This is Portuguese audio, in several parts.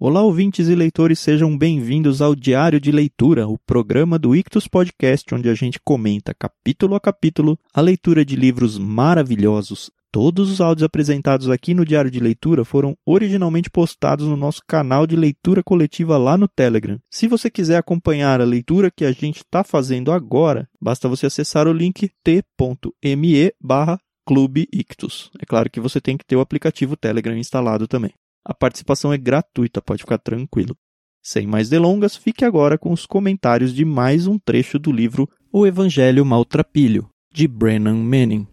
Olá, ouvintes e leitores, sejam bem-vindos ao Diário de Leitura, o programa do Ictus Podcast, onde a gente comenta capítulo a capítulo a leitura de livros maravilhosos. Todos os áudios apresentados aqui no Diário de Leitura foram originalmente postados no nosso canal de leitura coletiva lá no Telegram. Se você quiser acompanhar a leitura que a gente está fazendo agora, basta você acessar o link t.me barra Clube Ictus. É claro que você tem que ter o aplicativo Telegram instalado também. A participação é gratuita, pode ficar tranquilo. Sem mais delongas, fique agora com os comentários de mais um trecho do livro O Evangelho Maltrapilho, de Brennan Manning.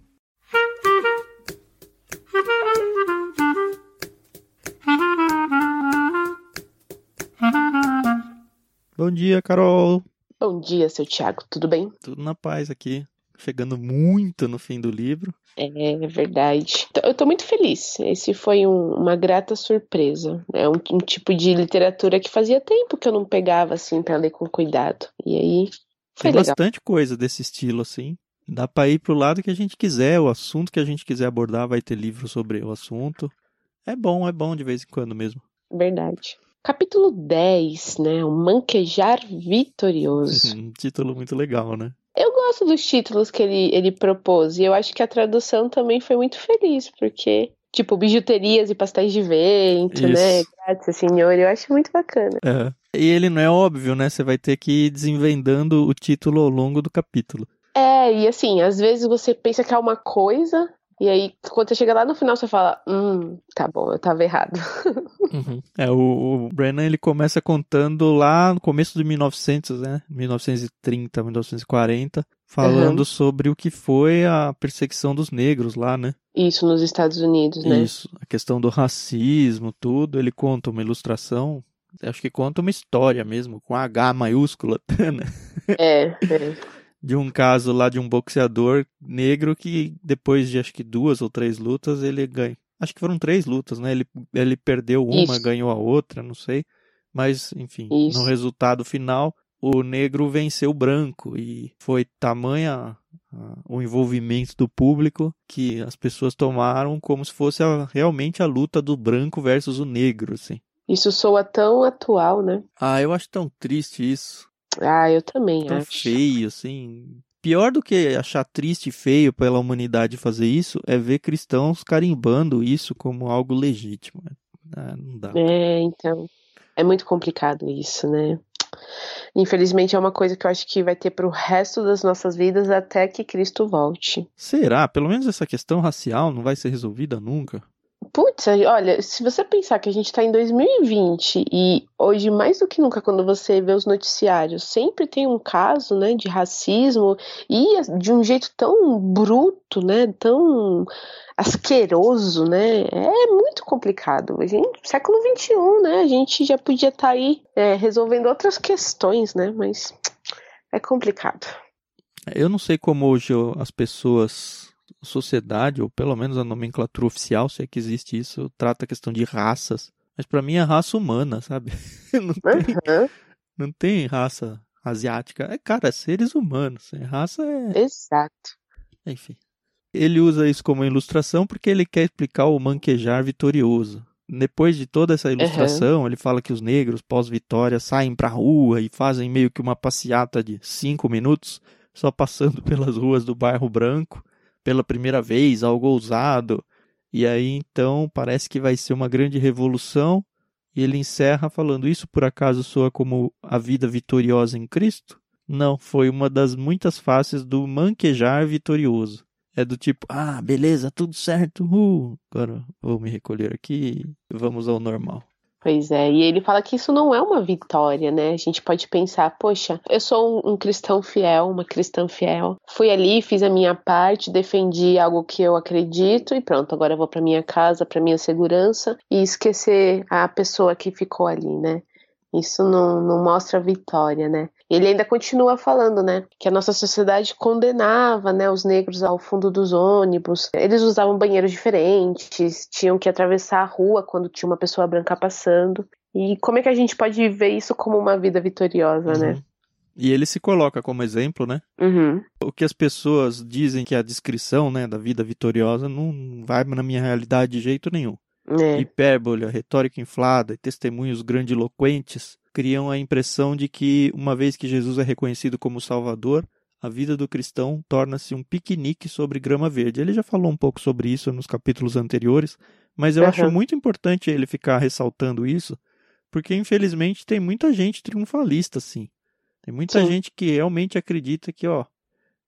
Bom dia, Carol. Bom dia, seu Tiago. Tudo bem? Tudo na paz aqui. Chegando muito no fim do livro. É verdade. Eu tô muito feliz. Esse foi um, uma grata surpresa. É um, um, tipo de literatura que fazia tempo que eu não pegava assim para ler com cuidado. E aí foi Tem legal. bastante coisa desse estilo assim. Dá para ir pro lado que a gente quiser, o assunto que a gente quiser abordar, vai ter livro sobre o assunto. É bom, é bom de vez em quando mesmo. Verdade. Capítulo 10, né? O Manquejar Vitorioso. um título muito legal, né? Eu gosto dos títulos que ele, ele propôs, e eu acho que a tradução também foi muito feliz, porque, tipo, bijuterias e pastéis de vento, Isso. né? Graças, senhor, eu acho muito bacana. É. E ele não é óbvio, né? Você vai ter que ir desenvendando o título ao longo do capítulo. É, e assim, às vezes você pensa que é uma coisa, e aí quando você chega lá no final você fala, hum, tá bom, eu tava errado. Uhum. É, o, o Brennan ele começa contando lá no começo de 1900, né? 1930, 1940, falando Uhum. sobre o que foi a perseguição dos negros lá, né? Isso nos Estados Unidos, né? Isso, a questão do racismo, tudo. Ele conta uma ilustração, acho que conta uma história mesmo, com H maiúscula, né? É, é. De um caso lá de um boxeador negro que depois de acho que duas ou três lutas ele ganha. Acho que foram três lutas, né? Ele, ele perdeu uma, Isso. ganhou a outra, não sei. Mas, enfim, Isso. no resultado final, o negro venceu o branco e foi tamanha o envolvimento do público que as pessoas tomaram como se fosse a- realmente a luta do branco versus o negro, assim. Isso soa tão atual, né? Ah, eu acho tão triste isso, Ah, eu também tão acho. feio, assim. Pior do que achar triste e feio pela humanidade fazer isso é ver cristãos carimbando isso como algo legítimo. Ah, não dá. É, então. É muito complicado isso, né? Infelizmente é uma coisa que eu acho que vai ter pro resto das nossas vidas até que Cristo volte. Será? Pelo menos essa questão racial não vai ser resolvida nunca? Putz, olha, se você pensar que a gente tá em 2020 e hoje, mais do que nunca, quando você vê os noticiários, sempre tem um caso, né, de racismo e de um jeito tão bruto, né, tão asqueroso, né, é muito complicado. A gente, século XXI, né, a gente já podia estar aí é, resolvendo outras questões, né, mas é complicado. Eu não sei como hoje as pessoas, sociedade, ou pelo menos a nomenclatura oficial, se é que existe isso, trata a questão de raças. Mas pra mim é raça humana, sabe? Não tem, Aham, não tem raça asiática. É, cara, seres humanos. É, Raça é. exato. Enfim. Ele usa isso como ilustração porque ele quer explicar o manquejar vitorioso. Depois de toda essa ilustração, ele fala que os negros, pós-vitória, saem pra rua e fazem meio que uma passeata de cinco minutos, só passando pelas ruas do bairro branco, pela primeira vez, algo ousado. E aí então parece que vai ser uma grande revolução. E ele encerra falando: Isso por acaso soa como a vida vitoriosa em Cristo? Não, foi uma das muitas faces do manquejar vitorioso. É do tipo, ah, beleza, tudo certo, uh, agora vou me recolher aqui vamos ao normal. Pois é, e ele fala que isso não é uma vitória, né? A gente pode pensar, poxa, eu sou um, um cristão fiel, uma cristã fiel. Fui ali, fiz a minha parte, defendi algo que eu acredito e pronto, agora eu vou para minha casa, para minha segurança e esquecer a pessoa que ficou ali, né? Isso não, não mostra vitória, né? Ele ainda continua falando, né, que a nossa sociedade condenava, né, os negros ao fundo dos ônibus. Eles usavam banheiros diferentes, tinham que atravessar a rua quando tinha uma pessoa branca passando. E como é que a gente pode ver isso como uma vida vitoriosa, né? Uhum. E ele se coloca como exemplo, né? Uhum. O que as pessoas dizem que é a descrição, né, da vida vitoriosa não vai na minha realidade de jeito nenhum. É. hipérbole, retórica inflada e testemunhos grandiloquentes criam a impressão de que, uma vez que Jesus é reconhecido como Salvador, a vida do cristão torna-se um piquenique sobre grama verde. Ele já falou um pouco sobre isso nos capítulos anteriores, mas eu Uhum. acho muito importante ele ficar ressaltando isso, porque infelizmente tem muita gente triunfalista, assim. Tem muita Sim. gente que realmente acredita que, ó,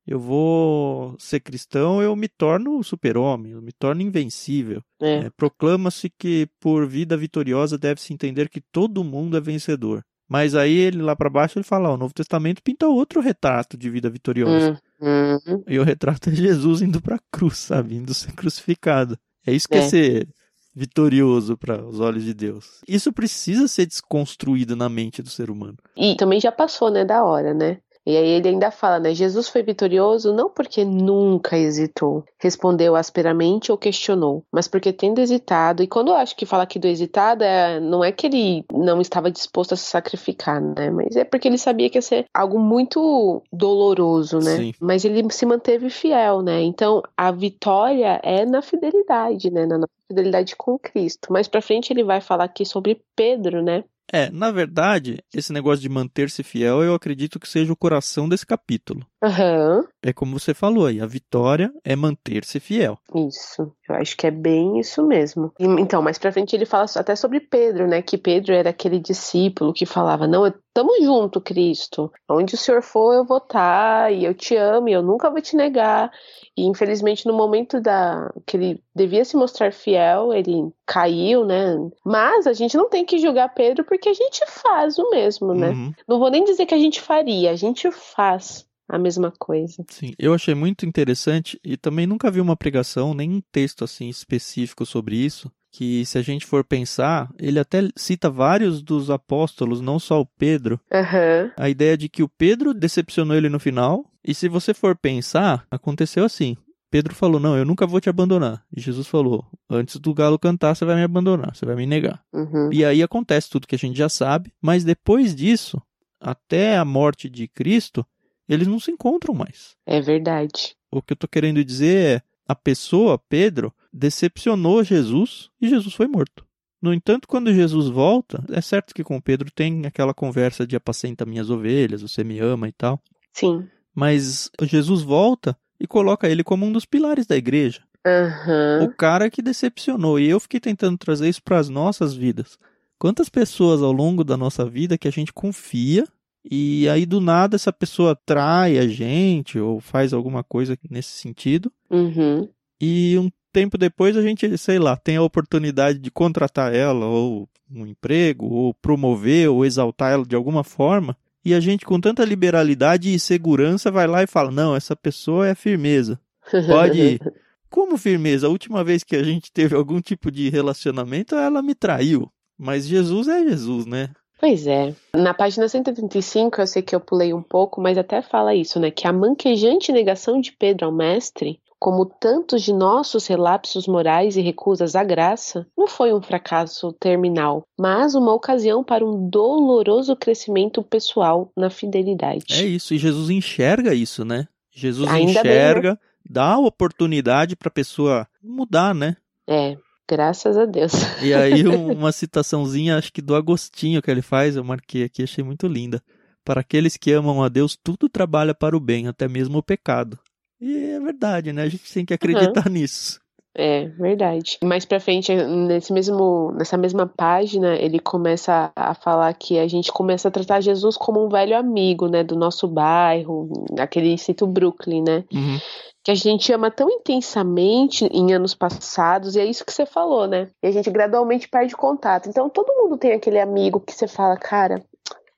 eu vou ser cristão, eu me torno super-homem, eu me torno invencível. É. É, Proclama-se que por vida vitoriosa deve-se entender que todo mundo é vencedor. Mas aí ele lá para baixo ele fala, ó, o Novo Testamento pinta outro retrato de vida vitoriosa. Hum, hum. E o retrato é Jesus indo para a cruz, sabe, indo ser crucificado. É isso que é, É. ser vitorioso para os olhos de Deus. Isso precisa ser desconstruído na mente do ser humano. E também já passou, né, da hora, né? E aí ele ainda fala, né? Jesus foi vitorioso não porque nunca hesitou, respondeu asperamente ou questionou, mas porque tendo hesitado, e quando eu acho que fala aqui do hesitado, é, não é que ele não estava disposto a se sacrificar, né? Mas é porque ele sabia que ia ser algo muito doloroso, né? Sim. Mas ele se manteve fiel, né? Então a vitória é na fidelidade, né? Na nossa fidelidade com Cristo. Mais pra frente ele vai falar aqui sobre Pedro, né? É, na verdade, esse negócio de manter-se fiel, eu acredito que seja o coração desse capítulo. Aham. É como você falou aí, a vitória é manter-se fiel. Isso, eu acho que é bem isso mesmo. E, então, mais pra frente ele fala até sobre Pedro, né? Que Pedro era aquele discípulo que falava: Não, eu- tamo junto, Cristo. Onde o Senhor for, eu vou estar, e eu te amo, e eu nunca vou te negar. E infelizmente, no momento da que ele devia se mostrar fiel, ele caiu, né? Mas a gente não tem que julgar Pedro porque a gente faz o mesmo, né? Uhum, Não vou nem dizer que a gente faria, a gente faz a mesma coisa. sim. Eu achei muito interessante e também nunca vi uma pregação, nem um texto assim específico sobre isso. Que se a gente for pensar, ele até cita vários dos apóstolos, não só o Pedro, Aham. a ideia de que o Pedro decepcionou ele no final. E se você for pensar, aconteceu assim. Pedro falou: Não, eu nunca vou te abandonar. E Jesus falou: Antes do galo cantar, você vai me abandonar, você vai me negar. Uhum. E aí acontece tudo que a gente já sabe, mas depois disso, até a morte de Cristo, eles não se encontram mais. É verdade. O que eu tô querendo dizer é: a pessoa, Pedro, decepcionou Jesus e Jesus foi morto. No entanto, quando Jesus volta, é certo que com Pedro tem aquela conversa de apacenta minhas ovelhas, você me ama e tal. Sim. Mas Jesus volta e coloca ele como um dos pilares da igreja. Aham. O cara que decepcionou. E eu fiquei tentando trazer isso para as nossas vidas. Quantas pessoas ao longo da nossa vida que a gente confia e aí do nada essa pessoa trai a gente ou faz alguma coisa nesse sentido Uhum. e um tempo depois a gente, sei lá, tem a oportunidade de contratar ela ou um emprego ou promover ou exaltar ela de alguma forma e a gente com tanta liberalidade e segurança vai lá e fala: "Não, essa pessoa é firmeza". Pode ir. Como firmeza? A última vez que a gente teve algum tipo de relacionamento, ela me traiu. Mas Jesus é Jesus, né? Pois é. Na página 135, eu sei que eu pulei um pouco, mas até fala isso, né? Que a manquejante negação de Pedro ao mestre, como tantos de nossos relapsos morais e recusas à graça, não foi um fracasso terminal, mas uma ocasião para um doloroso crescimento pessoal na fidelidade. É isso. E Jesus enxerga isso, né? Jesus Ainda bem, enxerga, dá a oportunidade para a pessoa mudar, né? É, graças a Deus. E aí um- uma citaçãozinha, acho que do Agostinho que ele faz, eu marquei aqui, achei muito linda. Para aqueles que amam a Deus, tudo trabalha para o bem, até mesmo o pecado. E é verdade, né? A gente tem que acreditar nisso. É, verdade. Mais pra frente, nesse mesmo, nessa mesma página, ele começa a falar que a gente começa a tratar Jesus como um velho amigo, né, do nosso bairro, aquele cito Brooklyn, né? Uhum. Que a gente ama tão intensamente em anos passados, e é isso que você falou, né? E a gente gradualmente perde contato. Então todo mundo tem aquele amigo que você fala, cara,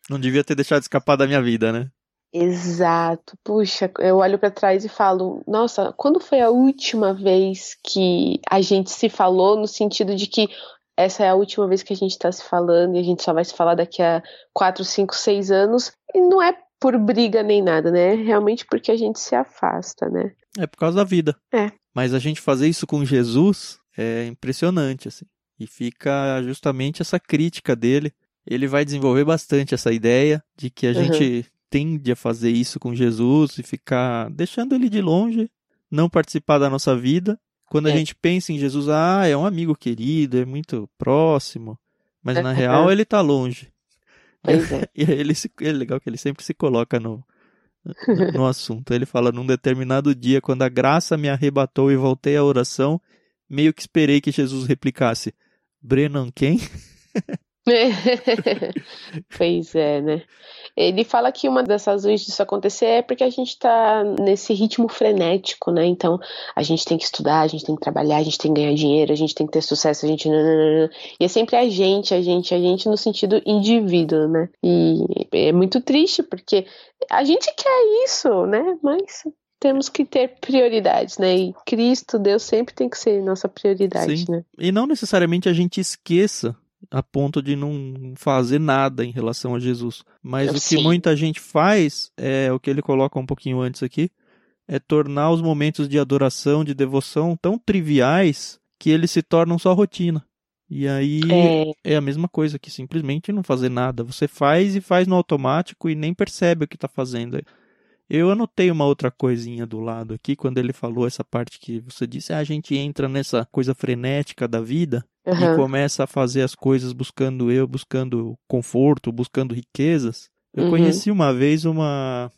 Não devia ter deixado escapar da minha vida, né? Exato. Puxa, eu olho pra trás e falo, nossa, quando foi a última vez que a gente se falou no sentido de que essa é a última vez que a gente tá se falando e a gente só vai se falar daqui a 4, 5, 6 anos e não é por briga nem nada, né? É Realmente porque a gente se afasta, né? É por causa da vida. É. Mas a gente fazer isso com Jesus é impressionante, assim. E fica justamente essa crítica dele. Ele vai desenvolver bastante essa ideia de que a Uhum. gente tende a fazer isso com Jesus e ficar deixando ele de longe, não participar da nossa vida, Quando a É. gente pensa em Jesus, ah, é um amigo querido, é muito próximo. Mas na real ele tá longe. Pois é. E aí ele se, é legal que ele sempre se coloca no, no, no assunto. Ele fala, num determinado dia, quando a graça me arrebatou e voltei à oração, meio que esperei que Jesus replicasse, Brennan quem? pois é, né? Ele fala que uma das razões disso acontecer é porque a gente tá nesse ritmo frenético, né? Então, a gente tem que estudar, a gente tem que trabalhar, a gente tem que ganhar dinheiro, a gente tem que ter sucesso, a gente. E é sempre a gente, a gente, a gente no sentido indivíduo, né? E é muito triste porque a gente quer isso, né? Mas temos que ter prioridades, né? E Cristo, Deus sempre tem que ser nossa prioridade, Sim. né? E não necessariamente a gente esqueça a ponto de não fazer nada em relação a Jesus. Mas Eu o que muita gente faz, é o que ele coloca um pouquinho antes aqui, é tornar os momentos de adoração, de devoção tão triviais que eles se tornam só rotina. E aí É, é a mesma coisa que simplesmente não fazer nada. Você faz e faz no automático e nem percebe o que está fazendo. Eu anotei uma outra coisinha do lado aqui, quando ele falou essa parte que você disse, ah, a gente entra nessa coisa frenética da vida e aham. começa a fazer as coisas buscando eu, buscando conforto, buscando riquezas. Eu Uhum. conheci uma vez uma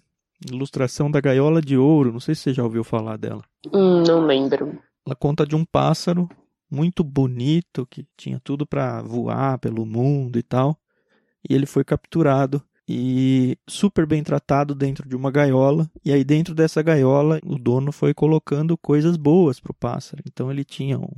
ilustração da gaiola de ouro, não sei se você já ouviu falar dela. Hum, não lembro. Ela conta de um pássaro muito bonito que tinha tudo para voar pelo mundo e tal. E ele foi capturado e super bem tratado dentro de uma gaiola. E aí dentro dessa gaiola o dono foi colocando coisas boas pro pássaro. Então ele tinha um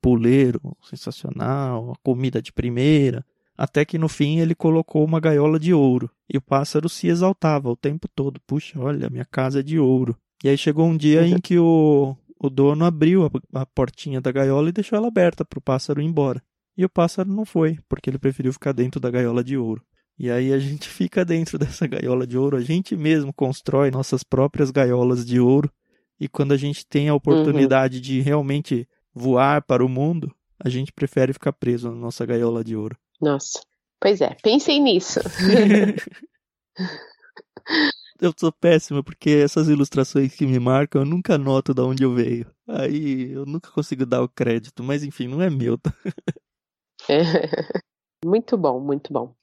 puleiro sensacional, uma comida de primeira, até que no fim ele colocou uma gaiola de ouro. E o pássaro se exaltava o tempo todo. Puxa, olha, minha casa é de ouro. E aí chegou um dia em que o, o dono abriu a, a portinha da gaiola e deixou ela aberta para o pássaro ir embora. E o pássaro não foi, porque ele preferiu ficar dentro da gaiola de ouro. E aí a gente fica dentro dessa gaiola de ouro, a gente mesmo constrói nossas próprias gaiolas de ouro. E quando a gente tem a oportunidade de realmente voar para o mundo, a gente prefere ficar preso na nossa gaiola de ouro. Nossa. Pois é, pensem nisso. eu sou péssimo porque essas ilustrações que me marcam eu nunca noto de onde eu veio. Aí eu nunca consigo dar o crédito, mas enfim, não é meu. Tá? Muito bom, muito bom.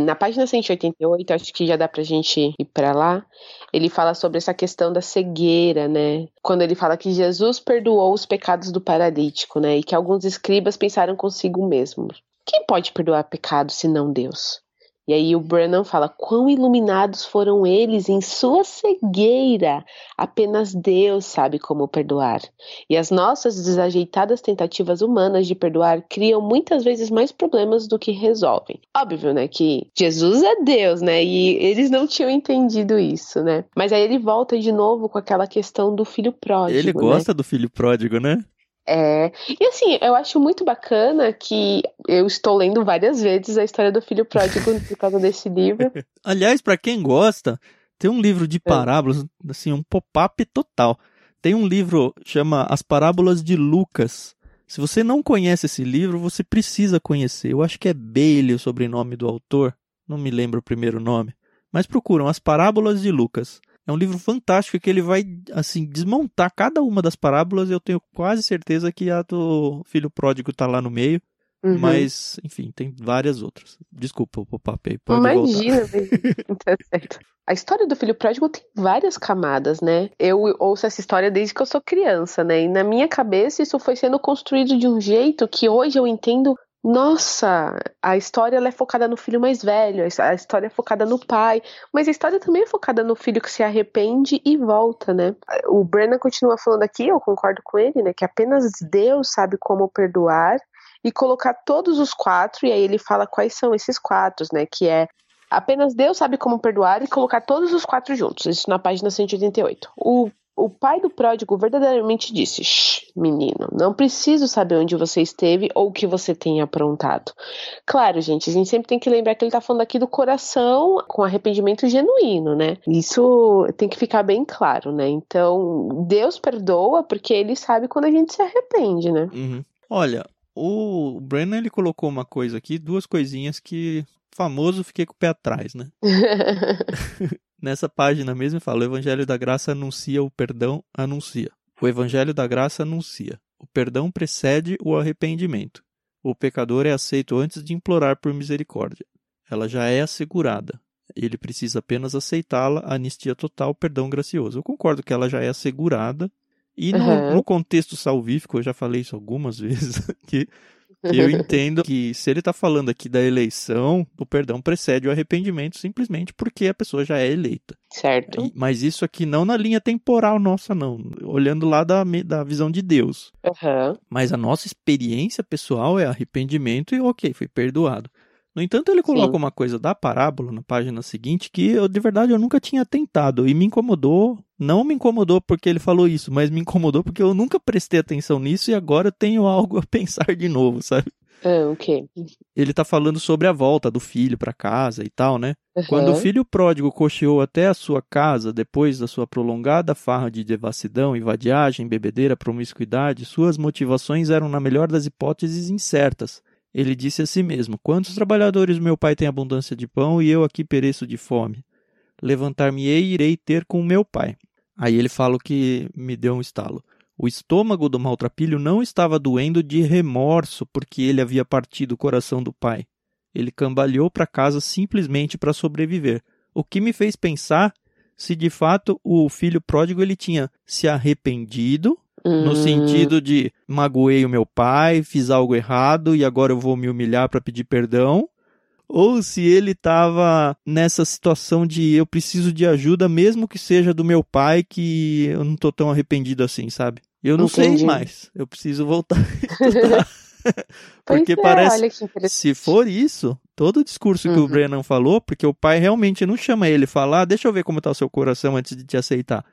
Na página 188, acho que já dá pra gente ir pra lá. Ele fala sobre essa questão da cegueira, né? Quando ele fala que Jesus perdoou os pecados do paralítico, né? E que alguns escribas pensaram consigo mesmo: quem pode perdoar pecados senão Deus? E aí o Brennan fala: quão iluminados foram eles em sua cegueira! Apenas Deus sabe como perdoar. E as nossas desajeitadas tentativas humanas de perdoar criam muitas vezes mais problemas do que resolvem. Óbvio, né, que Jesus é Deus, né? E eles não tinham entendido isso, né? Mas aí ele volta de novo com aquela questão do filho pródigo. Ele né? gosta do filho pródigo, né? É, e assim, eu acho muito bacana que eu estou lendo várias vezes a história do filho pródigo por causa desse livro. Aliás, para quem gosta, tem um livro de parábolas, assim, um pop-up total. Tem um livro chama As Parábolas de Lucas. Se você não conhece esse livro, você precisa conhecer. Eu acho que é Bailey o sobrenome do autor. Não me lembro o primeiro nome. Mas procuram As Parábolas de Lucas. É um livro fantástico que ele vai, assim, desmontar cada uma das parábolas. Eu tenho quase certeza que a do filho pródigo tá lá no meio. Uhum. Mas, enfim, tem várias outras. Desculpa o pop-up aí, pode. Imagina, tá certo. A história do filho pródigo tem várias camadas, né? Eu ouço essa história desde que eu sou criança, né? E na minha cabeça isso foi sendo construído de um jeito que hoje eu entendo. Nossa, a história é focada no filho mais velho, a história é focada no pai, mas a história também é focada no filho que se arrepende e volta, né? O Brennan continua falando aqui, eu concordo com ele, né? Que apenas Deus sabe como perdoar e colocar todos os quatro, e aí ele fala quais são esses quatro, né? Que é apenas Deus sabe como perdoar e colocar todos os quatro juntos. Isso na página 188. O, o pai do pródigo verdadeiramente disse: menino, não preciso saber onde você esteve ou o que você tem aprontado. Claro, gente, a gente sempre tem que lembrar que ele tá falando aqui do coração com arrependimento genuíno, né? Isso tem que ficar bem claro, né? Então, Deus perdoa porque ele sabe quando a gente se arrepende, né? Uhum. Olha, o Brennan ele colocou uma coisa aqui, duas coisinhas que famoso fiquei com o pé atrás, né? Nessa página mesmo fala: o Evangelho da Graça anuncia o perdão, anuncia. O Evangelho da Graça anuncia. O perdão precede o arrependimento. O pecador é aceito antes de implorar por misericórdia. Ela já é assegurada. Ele precisa apenas aceitá-la, anistia total, perdão gracioso. Eu concordo que ela já é assegurada. E no, uhum. no contexto salvífico, eu já falei isso algumas vezes, que eu entendo que se ele está falando aqui da eleição, o perdão precede o arrependimento simplesmente porque a pessoa já é eleita. Certo. Mas isso aqui não na linha temporal nossa, não. Olhando lá da, da visão de Deus. Uhum. Mas a nossa experiência pessoal é arrependimento e ok, fui perdoado. No entanto, ele coloca Sim. uma coisa da parábola na página seguinte que eu, de verdade eu nunca tinha tentado e me incomodou. Não me incomodou porque ele falou isso, mas me incomodou porque eu nunca prestei atenção nisso e agora eu tenho algo a pensar de novo, sabe? Ah, ok. Ele tá falando sobre a volta do filho para casa e tal, né? Uhum. Quando o filho pródigo cocheou até a sua casa, depois da sua prolongada farra de devassidão e vadiagem, bebedeira, promiscuidade, suas motivações eram, na melhor das hipóteses, incertas ele disse a si mesmo: Quantos trabalhadores meu pai tem abundância de pão e eu aqui pereço de fome? Levantar-me-ei e irei ter com meu pai. Aí ele fala o que me deu um estalo. O estômago do maltrapilho não estava doendo de remorso porque ele havia partido o coração do pai. Ele cambaleou para casa simplesmente para sobreviver, o que me fez pensar se de fato o filho pródigo ele tinha se arrependido no hum. sentido de magoei o meu pai, fiz algo errado e agora eu vou me humilhar para pedir perdão, ou se ele estava nessa situação de eu preciso de ajuda, mesmo que seja do meu pai, que eu não tô tão arrependido assim, sabe? Eu não Entendi. sei mais, eu preciso voltar. porque é, parece, se for isso, todo o discurso uhum. que o uhum. Brennan falou, porque o pai realmente não chama ele e fala, ah, deixa eu ver como tá o seu coração antes de te aceitar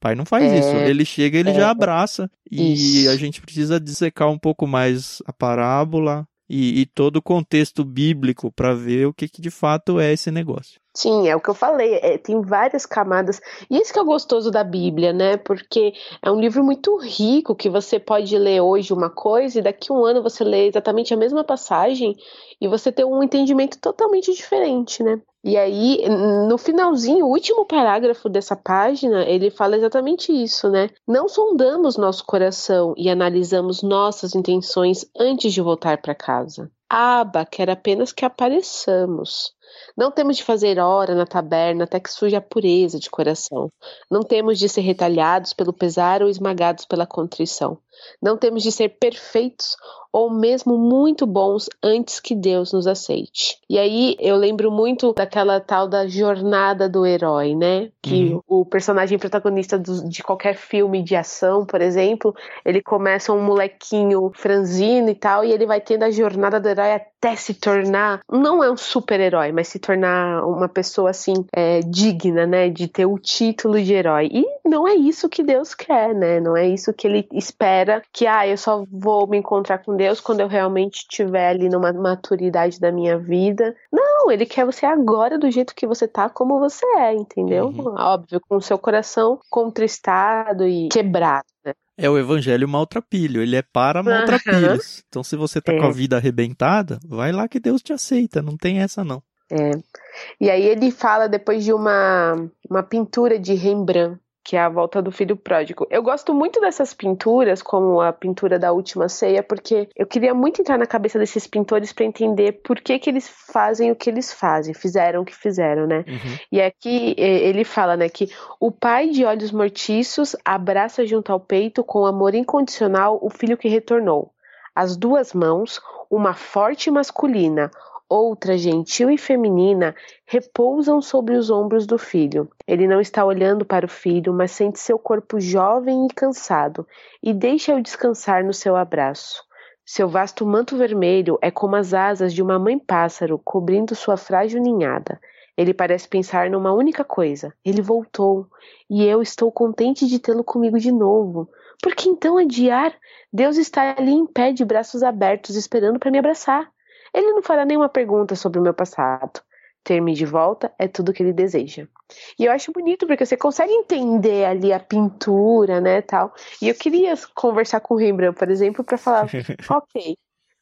pai não faz é, isso. Ele chega, ele é, já abraça. E isso. a gente precisa dissecar um pouco mais a parábola e, e todo o contexto bíblico para ver o que, que de fato é esse negócio. Sim, é o que eu falei, é, tem várias camadas. E isso que é o gostoso da Bíblia, né? Porque é um livro muito rico que você pode ler hoje uma coisa e daqui a um ano você lê exatamente a mesma passagem e você tem um entendimento totalmente diferente, né? E aí, no finalzinho, o último parágrafo dessa página, ele fala exatamente isso, né? Não sondamos nosso coração e analisamos nossas intenções antes de voltar para casa. Aba quer apenas que apareçamos. Não temos de fazer hora na taberna até que surja a pureza de coração. Não temos de ser retalhados pelo pesar ou esmagados pela contrição. Não temos de ser perfeitos ou mesmo muito bons antes que Deus nos aceite. E aí eu lembro muito daquela tal da jornada do herói, né? Que uhum. o personagem protagonista do, de qualquer filme de ação, por exemplo, ele começa um molequinho franzino e tal, e ele vai tendo a jornada do herói até se tornar, não é um super-herói, mas se tornar uma pessoa assim, é, digna, né? De ter o título de herói. E não é isso que Deus quer, né? Não é isso que ele espera que, ah, eu só vou me encontrar com Deus quando eu realmente estiver ali numa maturidade da minha vida. Não, ele quer você agora do jeito que você tá, como você é, entendeu? Uhum. Óbvio, com o seu coração contristado e quebrado. Né? É o evangelho maltrapilho, ele é para maltrapilhos. Uhum. Então, se você tá é. com a é. vida arrebentada, vai lá que Deus te aceita, não tem essa não. É. E aí ele fala depois de uma, uma pintura de Rembrandt, que é a volta do filho pródigo. Eu gosto muito dessas pinturas, como a pintura da última ceia, porque eu queria muito entrar na cabeça desses pintores para entender por que, que eles fazem o que eles fazem, fizeram o que fizeram, né? Uhum. E aqui ele fala, né, que o pai de olhos mortiços abraça junto ao peito com amor incondicional o filho que retornou. As duas mãos, uma forte masculina, outra gentil e feminina repousam sobre os ombros do filho. Ele não está olhando para o filho, mas sente seu corpo jovem e cansado e deixa-o descansar no seu abraço. Seu vasto manto vermelho é como as asas de uma mãe-pássaro cobrindo sua frágil ninhada. Ele parece pensar numa única coisa: ele voltou, e eu estou contente de tê-lo comigo de novo. Por que então adiar? Deus está ali em pé de braços abertos, esperando para me abraçar. Ele não fará nenhuma pergunta sobre o meu passado. Ter-me de volta é tudo que ele deseja. E eu acho bonito porque você consegue entender ali a pintura, né, tal. E eu queria conversar com o Rembrandt, por exemplo, para falar, ok,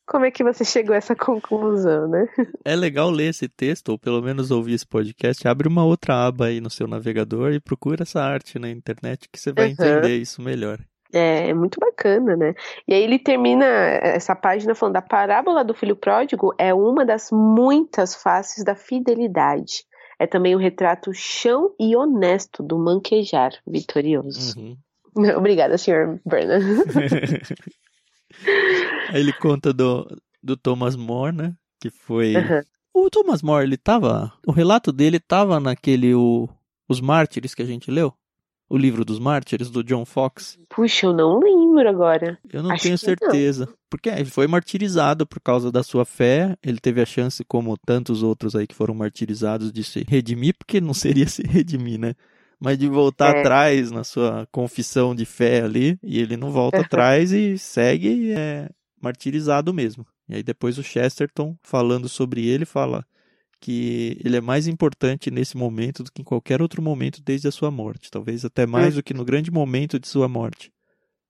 como é que você chegou a essa conclusão, né? É legal ler esse texto, ou pelo menos ouvir esse podcast. Abre uma outra aba aí no seu navegador e procura essa arte na internet que você vai uhum. entender isso melhor. É, é muito bacana, né? E aí ele termina essa página falando da parábola do filho pródigo é uma das muitas faces da fidelidade. É também o retrato chão e honesto do manquejar vitorioso. Uhum. Obrigada, senhor Bernard. Aí ele conta do, do Thomas More, né? Que foi. Uhum. O Thomas More, ele tava. O relato dele tava naquele. O, Os Mártires que a gente leu? O livro dos Mártires, do John Fox. Puxa, eu não lembro agora. Eu não Acho tenho certeza. Não. Porque ele foi martirizado por causa da sua fé. Ele teve a chance, como tantos outros aí que foram martirizados, de se redimir, porque não seria se redimir, né? mas de voltar é. atrás na sua confissão de fé ali, e ele não volta atrás e segue é, martirizado mesmo. E aí depois o Chesterton, falando sobre ele, fala que ele é mais importante nesse momento do que em qualquer outro momento desde a sua morte, talvez até mais do que no grande momento de sua morte.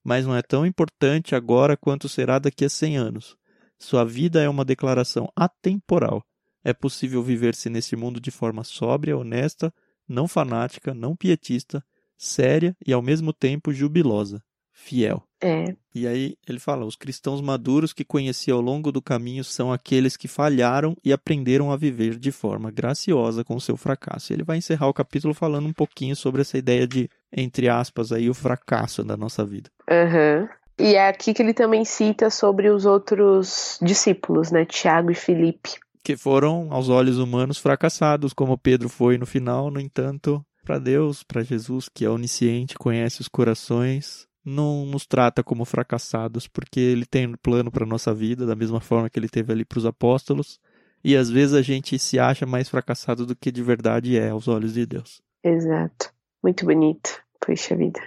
Mas não é tão importante agora quanto será daqui a 100 anos. Sua vida é uma declaração atemporal. É possível viver-se nesse mundo de forma sóbria, honesta, não fanática, não pietista, séria e ao mesmo tempo jubilosa, fiel. É. E aí ele fala: os cristãos maduros que conheci ao longo do caminho são aqueles que falharam e aprenderam a viver de forma graciosa com o seu fracasso. E ele vai encerrar o capítulo falando um pouquinho sobre essa ideia de, entre aspas, aí, o fracasso da nossa vida. Uhum. E é aqui que ele também cita sobre os outros discípulos, né? Tiago e Felipe que foram, aos olhos humanos, fracassados, como Pedro foi no final. No entanto, para Deus, para Jesus, que é onisciente, conhece os corações, não nos trata como fracassados, porque Ele tem um plano para nossa vida, da mesma forma que Ele teve ali para os apóstolos. E às vezes a gente se acha mais fracassado do que de verdade é aos olhos de Deus. Exato. Muito bonito. Puxa vida.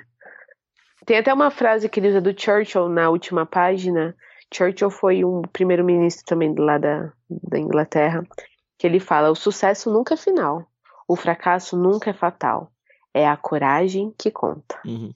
Tem até uma frase que ele usa do Churchill na última página, Churchill foi um primeiro-ministro também lá da, da Inglaterra, que ele fala: o sucesso nunca é final, o fracasso nunca é fatal, é a coragem que conta. Uhum.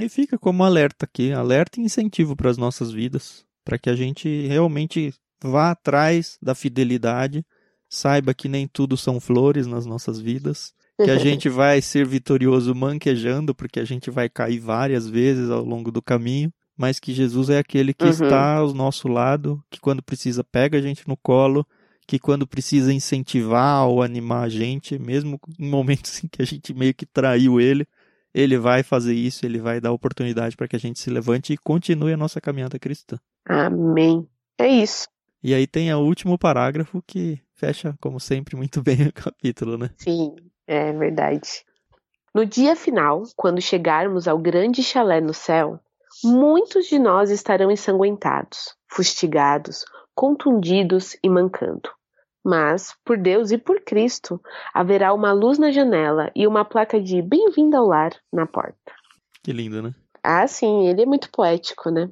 E fica como alerta aqui, alerta e incentivo para as nossas vidas, para que a gente realmente vá atrás da fidelidade, saiba que nem tudo são flores nas nossas vidas, que a gente vai ser vitorioso manquejando, porque a gente vai cair várias vezes ao longo do caminho, mas que Jesus é aquele que uhum. está ao nosso lado, que quando precisa pega a gente no colo, que quando precisa incentivar ou animar a gente, mesmo em momentos em que a gente meio que traiu ele, ele vai fazer isso, ele vai dar oportunidade para que a gente se levante e continue a nossa caminhada cristã. Amém. É isso. E aí tem o último parágrafo que fecha, como sempre, muito bem o capítulo, né? Sim, é verdade. No dia final, quando chegarmos ao grande chalé no céu, muitos de nós estarão ensanguentados, fustigados, contundidos e mancando. Mas, por Deus e por Cristo, haverá uma luz na janela e uma placa de Bem-vindo ao lar na porta. Que lindo, né? Ah, sim, ele é muito poético, né?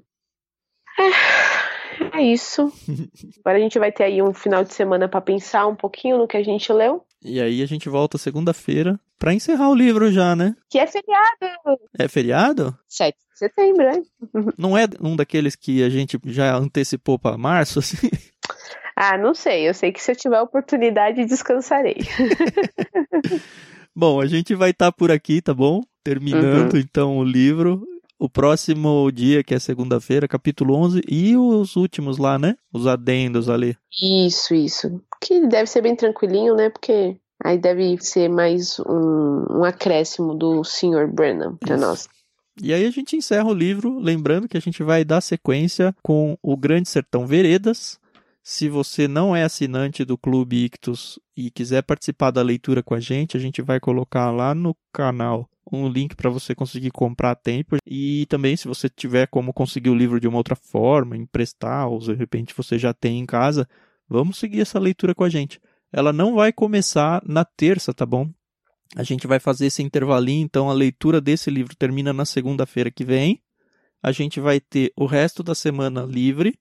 É, é isso. Agora a gente vai ter aí um final de semana para pensar um pouquinho no que a gente leu. E aí a gente volta segunda-feira para encerrar o livro já, né? Que é feriado. É feriado? 7 de setembro, é. Não é um daqueles que a gente já antecipou para março, assim? Ah, não sei. Eu sei que se eu tiver oportunidade, descansarei. bom, a gente vai estar tá por aqui, tá bom? Terminando uhum. então o livro. O próximo dia, que é segunda-feira, capítulo 11, e os últimos lá, né? Os adendos ali. Isso, isso. Que deve ser bem tranquilinho, né? Porque aí deve ser mais um, um acréscimo do Sr. Brennan para nós. E aí a gente encerra o livro, lembrando que a gente vai dar sequência com o Grande Sertão Veredas. Se você não é assinante do Clube Ictus e quiser participar da leitura com a gente, a gente vai colocar lá no canal um link para você conseguir comprar a tempo. E também, se você tiver como conseguir o livro de uma outra forma, emprestar, ou de repente você já tem em casa, vamos seguir essa leitura com a gente. Ela não vai começar na terça, tá bom? A gente vai fazer esse intervalinho, então a leitura desse livro termina na segunda-feira que vem. A gente vai ter o resto da semana livre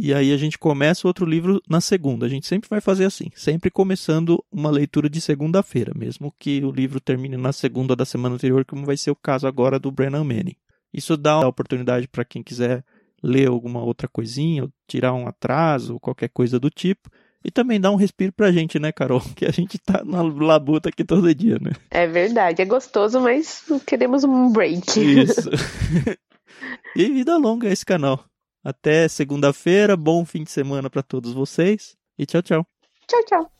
e aí a gente começa outro livro na segunda. A gente sempre vai fazer assim, sempre começando uma leitura de segunda-feira, mesmo que o livro termine na segunda da semana anterior, como vai ser o caso agora do Brennan Manning. Isso dá a oportunidade para quem quiser ler alguma outra coisinha, ou tirar um atraso, ou qualquer coisa do tipo. E também dá um respiro pra gente, né, Carol? Que a gente tá na labuta aqui todo dia, né? É verdade, é gostoso, mas queremos um break. Isso. E vida longa esse canal. Até segunda-feira, bom fim de semana para todos vocês e tchau, tchau. Tchau, tchau.